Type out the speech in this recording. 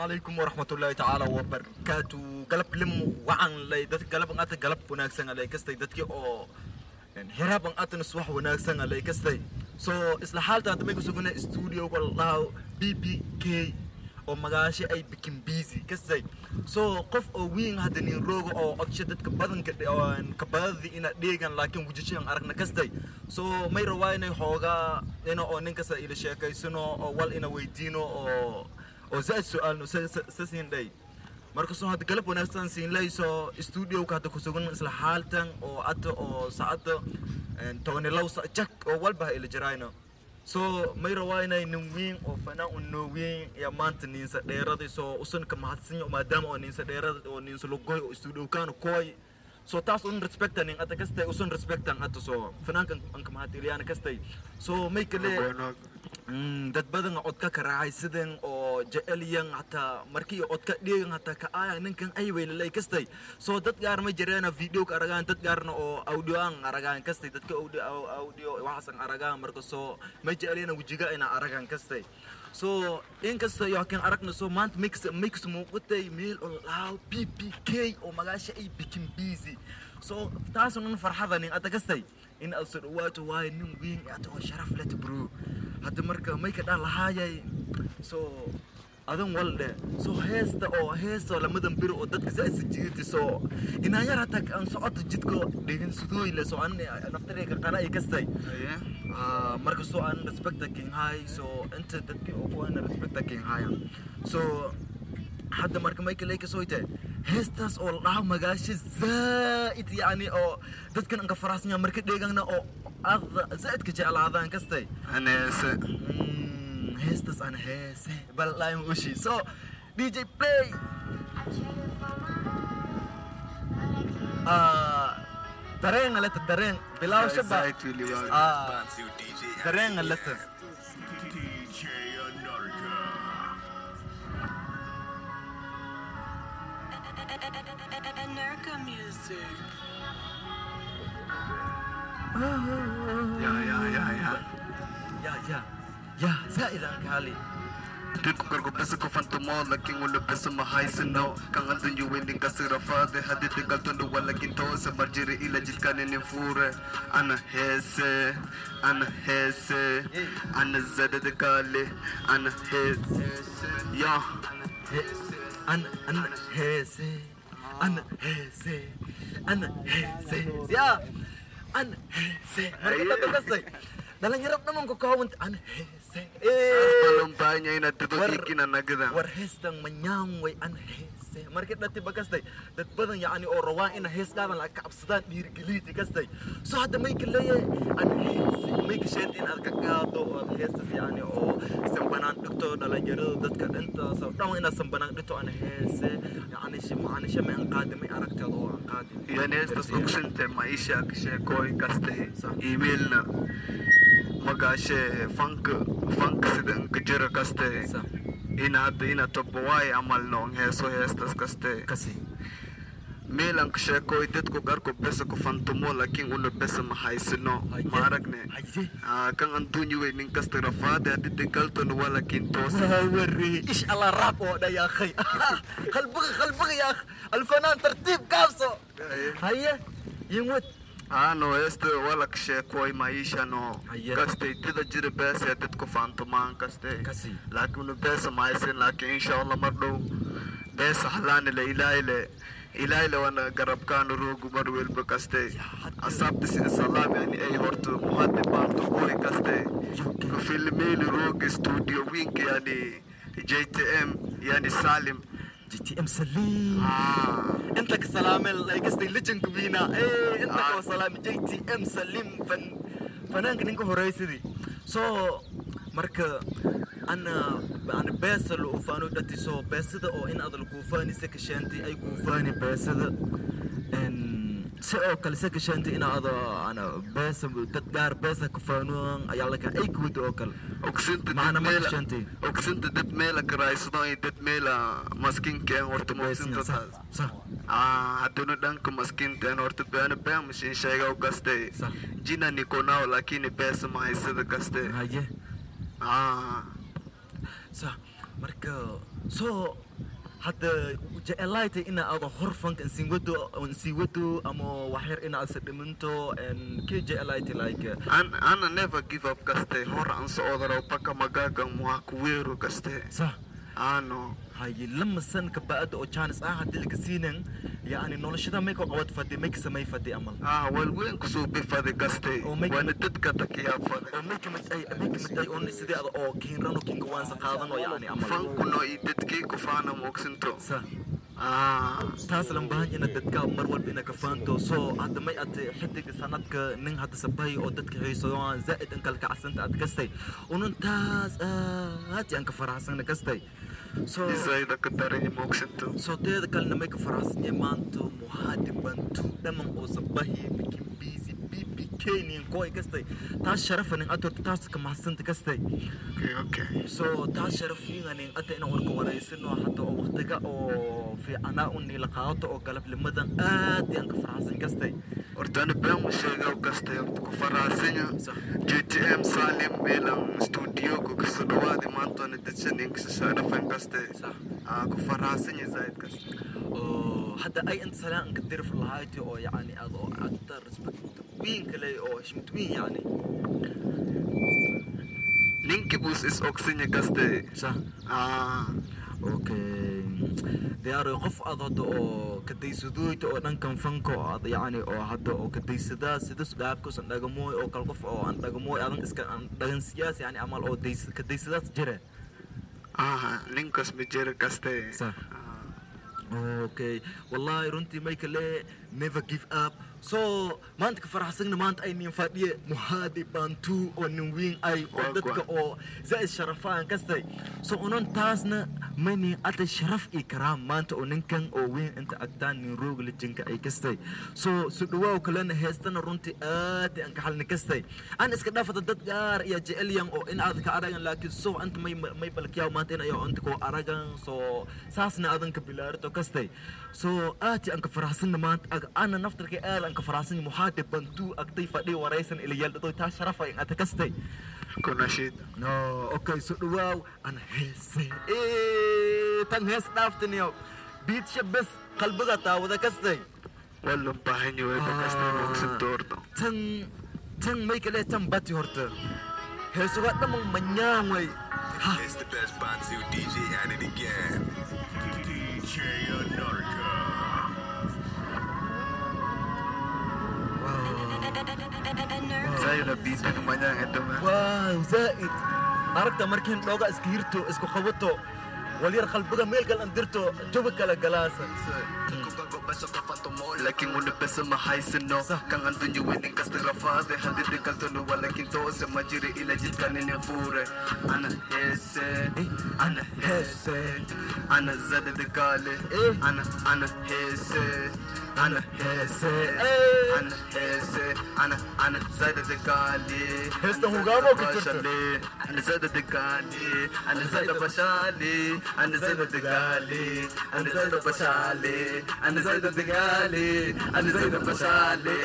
calaykum waraxmatullaahi tacaala wabarakaatu galab lim wacan lay dad galab ata galab wanaagsan alay kastay dadki oo hiraban atana suwax wanaagsan alay kastay. So isla xaalta hadda may kusugana studio walahaa b b k oo magaasho ay bikin busy kastay. So qof oo wiin hadda nin rooga oo odsha dadka badanka kabadadi ina dheegan laakiin wujishaan aragna kastay. So may rabaa inay xoogaa ina oo nin ila sheekaysano oo wal ina weydiino oo oo zaad su'aalno sa siin dhay. Marka soo hadda galab wanaagsan siin layso studioka hadda kusugan isla xaaltan oo ata oo saacada tobani law jak oo walba ila jirayno so may rabaa inay nin wiin oo fanaan un noo wiin ya maanta ninsa dheerada so usan ka mahadsanyo maadaama oo ninsa dheerada oo ninsa logoy oo studiokana koy so taas un respecta nin ata kastay usan respectan ata so fanaankan anka mahadiliyana kastay. So may kale dad badan codka ka raacay sidan oo jecel yan hataa markii codka dheegan hataa ka aya ninkan ay weylalay kastay so dad gaar ma jireena video ka aragaan dad gaarna oo audio aan aragaan kastay dadka audio waxaasan aragaan marka so ma jecelina wejiga ina aragaan kastay so in kasta iyo kan aragna so maanta mix mix muuqatay meel oo laaw ppk oo magaasha ay bikin busy. So taas un farxada nin ata kastay in aad soo dhawaato waayo nin weyn ata oo sharaf leh bro hadda marka may ka dhaan lahaayay so adan walde. So heesta oo heesta oo lamadan biro oo dadka saasa jiirti so inaan yar hataa aan socoto jidko dhegan sudooy le so an naftareyga qana ay kastay marka so aan respecta king high so inta dadki oo kuwana respecta king high so hadda marka may kaley ka soo tahay heestaas oo ladhaha magaasho zaa'id yacni oo dadkan anka faraasanya marka dheegana oo aada zaa'idka jeclaadaan kastay aneese Hestas and Hesse, Balatlaim Ushi. So, DJ play. Uh, tereng a little, tereng. Bilaw siya ba? Ah, tereng a Yeah, yeah, yeah, yeah. Yeah, yeah. Ya, يا زائر كالي dit gorgo bes ko fantumo la king ulu bes ma haisno kan andu nyu wendi kasira fade hadith gal tondu wala kinto se marjiri ila ni fure. Ana hese ana hese ana kale. Ana hese ya. Ana ana hese ana hese ana hese ya. Ana hese. Ana kita tegas dalam nyerap namang kau kawan ana hese. Tutu War- heestan manyaan way an heese markii dhati ba kastay dad badan yacni oo rabaa ina heeskaadan la kacabsadaan dhiirigeliiti kastay so hadda may ka leeyahay an heese may ka sheed in aad ka qaado oo aad heestas yacni oo sanbanaan dhigto dhalinyarada dadka dhintaas oo dhan inaad sanbanaan dhigto an heese yacni macnisha may an qaadi may aragteed oo an qaadi Yani estas oksinte maisha kishe koi kaste mega ashe funk funk sedang gajira kaste. Ina ina tobo boy amal nong he heestas kaste. Kasi miilanka sheekoy dadku qarku besa ku fantumo laakiin una besa ma haysino ma aragne ah, kan anduunyi wey nin kasta rafaade adida galton waa laakiin toosawari ish alla raab oo dha yaakhay qalbiga qalbiga yaakh alfanaan tartiib kaso. Ya, ya. haye ya. yinwad aano heesta walak sheekoy maishano kastay tida jira beesee dadku faantumaan kaste. Laakiin beesa mahaysin laakiin insha allah mar dhow beesa halaanile ilaayle ilaayle wana garabkaana roogu mar welba kaste. Asaabtis isalaam yani ay horto muhadi baanto goy kaste. Filmeeli rooga studio winka yani jtm yani salim gtm saliim ah. inta ka salaameen laykastay lejanka wiina eh, inta koo ah. salaami jtm saliim fanaanka ninka horeysadii soo marka ana ana beesa la ufaano dhati soo beesada oo in aad lakuufaanisa kashaantay ay kuufaani beesada en si oo kale se kashaanti in ada ana beesa dad gaar beesa kufaanoan ayaa laka ay kuwada oo kale. Ogsinta Maana dad ma meela kashanti. ogsinta dad meela karaysado iyo dad meela horta mogsinta sa sa Ah, hadduna dhanka maskinteen horta beena been mashin sheega Sax. jina nikonao lakini pesa mahaysada ah. Sa marka so hadda jecelaaytay ina aado hor fanka insii wado insii wado ama waxyar ina aadsa dhiminto kee jecelaaytay like An, ana never give up kaste. Hor aan socodaro paka magaga muha kuweero kaste. صح ano? Haye lama san ka baada oo chance? Ah haddii laga siinan yani noloshada may ka qabad fadhi may ka samay fadhi amal. Ah walweyn ku soo bifade kaste. Oo, make- waana dadka takiyaa fade oo may ka mid ay may ka mid ay oo sidii ada oo kiinrano kinga waansa qaadan oo yani amal. Fankuno iyo dadkii kufaana ah taas lan baahan ina dadka mar walba ina ka faanto so hadda may ad xidiga sanadka nin hadda sabay oo dadka xiisadaan zaa'id in kala kacsanta ad kastay unun taas aad aan ka faraxsan kastay so isayda ka daray moogsinto so teeda kalena may ka faraxsan yahay maanta muhaadin bantu dhaman oo sabahi makimbiisi bbk nin koy kastay taas sharafanin adorta taas ka mahadsanta kastay okay okay so taas sharafiinanin ata inaan warka waraysano hadda oo waqtiga oo fiicanaa un niila qaadato oo galabnimadan aad ayaan ka faraxsan kastay hortana been u sheega kaste horta ku faraasanya gtm salim meelan studioga ka soo dhawaadi maantona dadshaninka sharafan kaste Sax. ah ku faraasanya zaid kaste oo hadda ay inta salaan anka dirif lahayti oo yani aad oo agta respect wiin kale oo hishmad wiin yani. Ninki bus is oksinya kaste sax ah okay diyaaro qof aad hadda oo kadaysadooyta oo dhankan fanka oo aad yani oo hadda oo kadaysadaa sidas dhaabkusan dhagamooy oo kal qof oo aan dhagamooy adan iska aan dhagan siyaas yani amal oo days kadaysadaas jira ah ninkas ma jira kaste okay wallahi runtii may kale never give up so maanta ka faraxsagna maanta ay nin fadhiye muhaadi bantu oo nin wiin ay oo dadka oo zaid sharafaan kastay so unan taasna may nin ata sharaf i karaam maanta oo ninkan oo wiin inta agtaan nin roog la jinka ay kastay. So su dhawaaw kalena heestana runtii aad aan ka xalni kastay. Aan iska dhaafata dad gaar iyo jecelyan oo in aad ka aragan laakiin so anta may may balkiyaa maanta in ayo anta ko aragan so saasna adan ka bilaarto kastay. So aad aan ka faraxsan maanta ag ana naftarka aad aan ka faraxsan muhaade bantu agtay fadhi waraysan ila yeeldo taa sharafa in aad kastay. Kunashid no okay so dhawaaw ana heese tanhees dhaaftani yow biid shabbes qalbada taawada kastay waa loo baahan yahay bakasta doorno tan tan may kale tan bati horta heesugaa dhamman manyaan way It's the best Bonsu DJ at it again. DJ Anarka. زايد بيتك ما wow, واو زائد أردت مركين لوغا اسكيرتو اسكو خوتو. ولير qalbiga meelgal aan dirto jawi kala galaasa laakiin udhibasa ma haysano kan aan dunyo weydin kasta rafaade haddii dhigaltonu waa laakiin toose ma jira ila jidkanine fuure ana heese ana heese ana zada dagaale ana ana heese ana heese ana انا انا زايد دقالي استهم قاموا كتبت انا زايد دقالي انا زايد بشالي انا زايد دقالي انا زايد بشالي انا زايد دقالي انا زايد بشالي